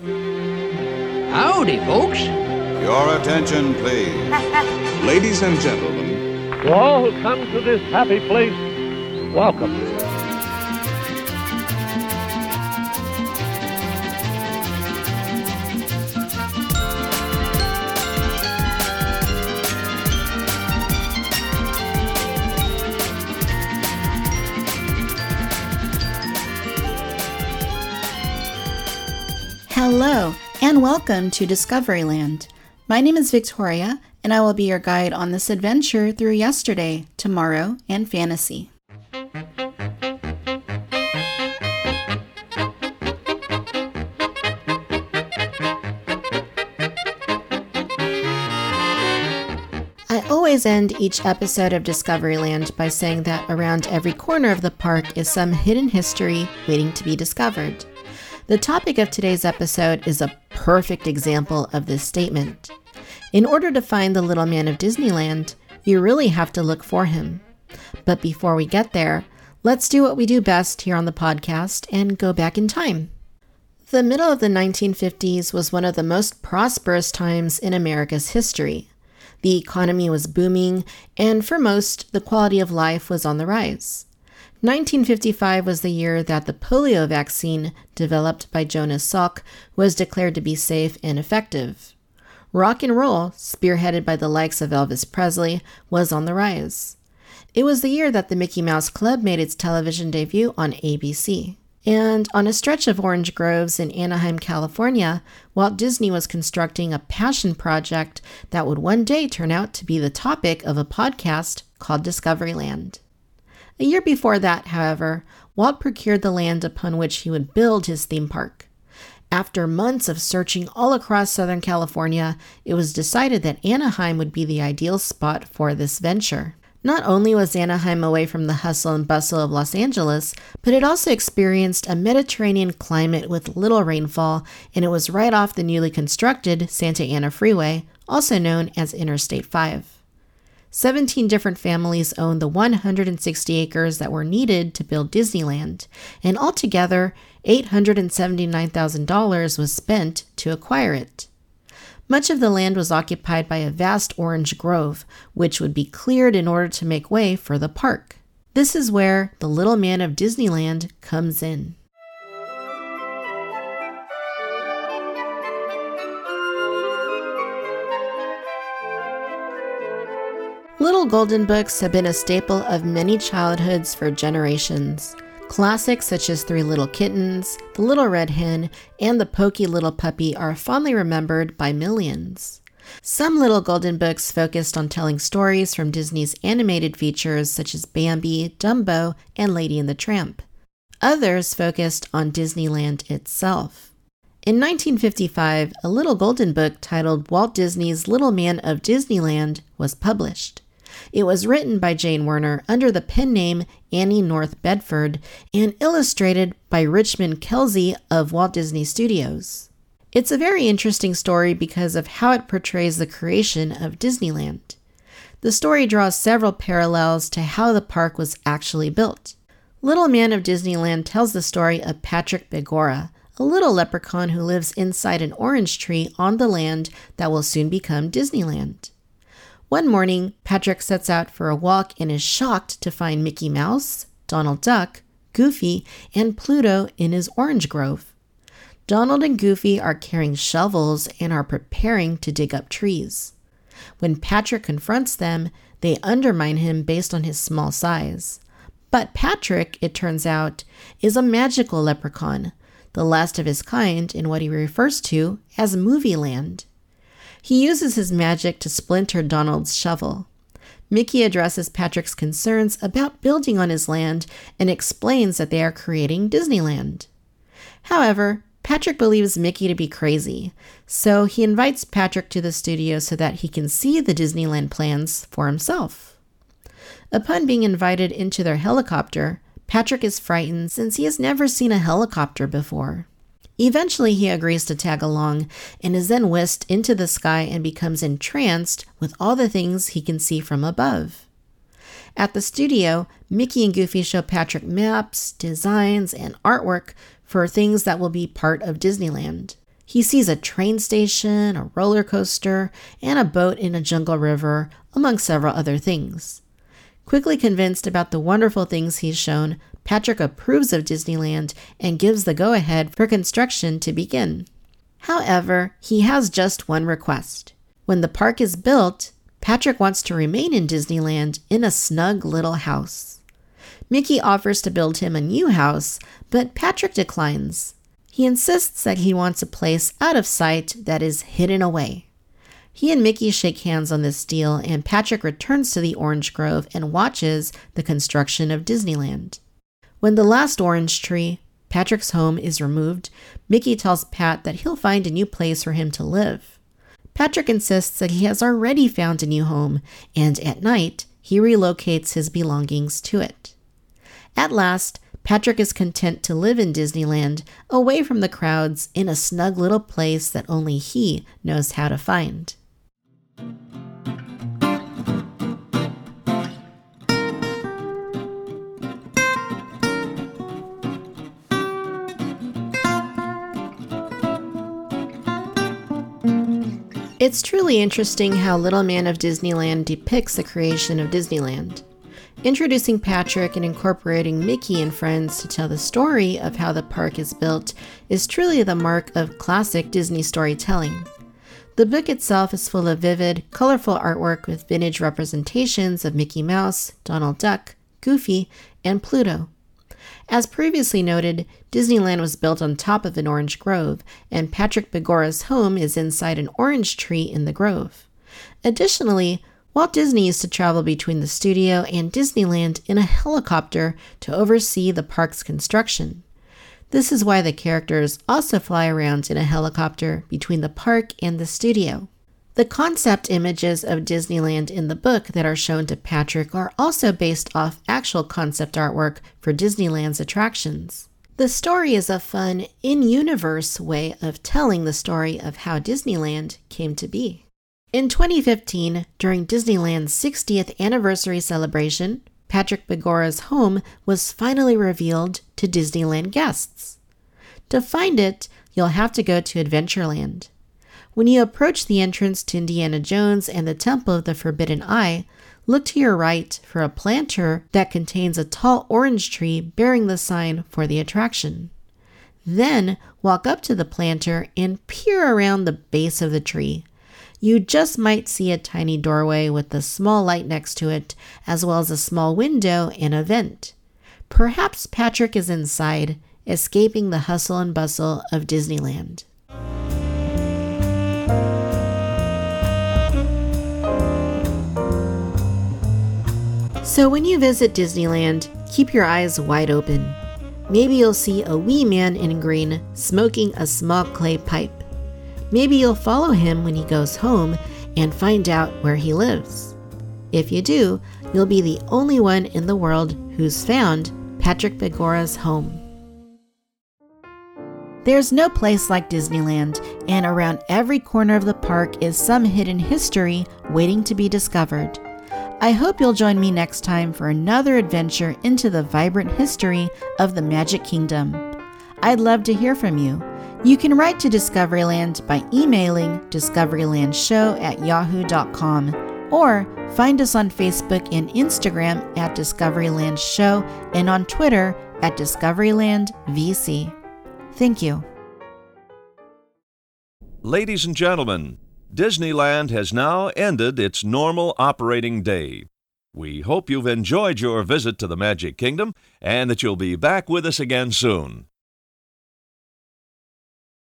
Howdy, folks. Your attention, please. Ladies and gentlemen, To all who come to this happy place, welcome. And welcome to Discoveryland. My name is Victoria, and I will be your guide on this adventure through yesterday, tomorrow, and fantasy. I always end each episode of Discoveryland by saying that around every corner of the park is some hidden history waiting to be discovered. The topic of today's episode is a perfect example of this statement. In order to find the little man of Disneyland, you really have to look for him. But before we get there, let's do what we do best here on the podcast and go back in time. The middle of the 1950s was one of the most prosperous times in America's history. The economy was booming, and for most, the quality of life was on the rise. 1955 was the year that the polio vaccine, developed by Jonas Salk, was declared to be safe and effective. Rock and roll, spearheaded by the likes of Elvis Presley, was on the rise. It was the year that the Mickey Mouse Club made its television debut on ABC. And on a stretch of orange groves in Anaheim, California, Walt Disney was constructing a passion project that would one day turn out to be the topic of a podcast called Discoveryland. A year before that, however, Walt procured the land upon which he would build his theme park. After months of searching all across Southern California, it was decided that Anaheim would be the ideal spot for this venture. Not only was Anaheim away from the hustle and bustle of Los Angeles, but it also experienced a Mediterranean climate with little rainfall, and it was right off the newly constructed Santa Ana Freeway, also known as Interstate 5. 17 different families owned the 160 acres that were needed to build Disneyland, and altogether, $879,000 was spent to acquire it. Much of the land was occupied by a vast orange grove, which would be cleared in order to make way for the park. This is where the little man of Disneyland comes in. Little Golden Books have been a staple of many childhoods for generations. Classics such as Three Little Kittens, The Little Red Hen, and The Pokey Little Puppy are fondly remembered by millions. Some Little Golden Books focused on telling stories from Disney's animated features such as Bambi, Dumbo, and Lady and the Tramp. Others focused on Disneyland itself. In 1955, a Little Golden Book titled Walt Disney's Little Man of Disneyland was published. It was written by Jane Werner under the pen name Annie North Bedford and illustrated by Richmond Kelsey of Walt Disney Studios. It's a very interesting story because of how it portrays the creation of Disneyland. The story draws several parallels to how the park was actually built. Little Man of Disneyland tells the story of Patrick Begorra, a little leprechaun who lives inside an orange tree on the land that will soon become Disneyland. One morning, Patrick sets out for a walk and is shocked to find Mickey Mouse, Donald Duck, Goofy, and Pluto in his orange grove. Donald and Goofy are carrying shovels and are preparing to dig up trees. When Patrick confronts them, they undermine him based on his small size. But Patrick, it turns out, is a magical leprechaun, the last of his kind in what he refers to as Movie Land. He uses his magic to splinter Donald's shovel. Mickey addresses Patrick's concerns about building on his land and explains that they are creating Disneyland. However, Patrick believes Mickey to be crazy, so he invites Patrick to the studio so that he can see the Disneyland plans for himself. Upon being invited into their helicopter, Patrick is frightened since he has never seen a helicopter before. Eventually, he agrees to tag along and is then whisked into the sky and becomes entranced with all the things he can see from above. At the studio, Mickey and Goofy show Patrick maps, designs, and artwork for things that will be part of Disneyland. He sees a train station, a roller coaster, and a boat in a jungle river, among several other things. Quickly convinced about the wonderful things he's shown, Patrick approves of Disneyland and gives the go ahead for construction to begin. However, he has just one request. When the park is built, Patrick wants to remain in Disneyland in a snug little house. Mickey offers to build him a new house, but Patrick declines. He insists that he wants a place out of sight that is hidden away. He and Mickey shake hands on this deal, and Patrick returns to the orange grove and watches the construction of Disneyland. When the last orange tree, Patrick's home, is removed, Mickey tells Pat that he'll find a new place for him to live. Patrick insists that he has already found a new home, and at night, he relocates his belongings to it. At last, Patrick is content to live in Disneyland, away from the crowds, in a snug little place that only he knows how to find. It's truly interesting how Little Man of Disneyland depicts the creation of Disneyland. Introducing Patrick and incorporating Mickey and friends to tell the story of how the park is built is truly the mark of classic Disney storytelling. The book itself is full of vivid, colorful artwork with vintage representations of Mickey Mouse, Donald Duck, Goofy, and Pluto. As previously noted, Disneyland was built on top of an orange grove, and Patrick Begorra's home is inside an orange tree in the grove. Additionally, Walt Disney used to travel between the studio and Disneyland in a helicopter to oversee the park's construction. This is why the characters also fly around in a helicopter between the park and the studio. The concept images of Disneyland in the book that are shown to Patrick are also based off actual concept artwork for Disneyland's attractions. The story is a fun, in universe way of telling the story of how Disneyland came to be. In 2015, during Disneyland's 60th anniversary celebration, Patrick Begorra's home was finally revealed to Disneyland guests. To find it, you'll have to go to Adventureland. When you approach the entrance to Indiana Jones and the Temple of the Forbidden Eye, look to your right for a planter that contains a tall orange tree bearing the sign for the attraction. Then walk up to the planter and peer around the base of the tree. You just might see a tiny doorway with a small light next to it, as well as a small window and a vent. Perhaps Patrick is inside, escaping the hustle and bustle of Disneyland. So, when you visit Disneyland, keep your eyes wide open. Maybe you'll see a wee man in green smoking a small clay pipe. Maybe you'll follow him when he goes home and find out where he lives. If you do, you'll be the only one in the world who's found Patrick Begorra's home. There's no place like Disneyland, and around every corner of the park is some hidden history waiting to be discovered. I hope you'll join me next time for another adventure into the vibrant history of the Magic Kingdom. I'd love to hear from you. You can write to Discoveryland by emailing discoverylandshow at yahoo.com or find us on Facebook and Instagram at Discoveryland Show and on Twitter at Discoveryland VC. Thank you. Ladies and gentlemen, Disneyland has now ended its normal operating day. We hope you've enjoyed your visit to the Magic Kingdom and that you'll be back with us again soon.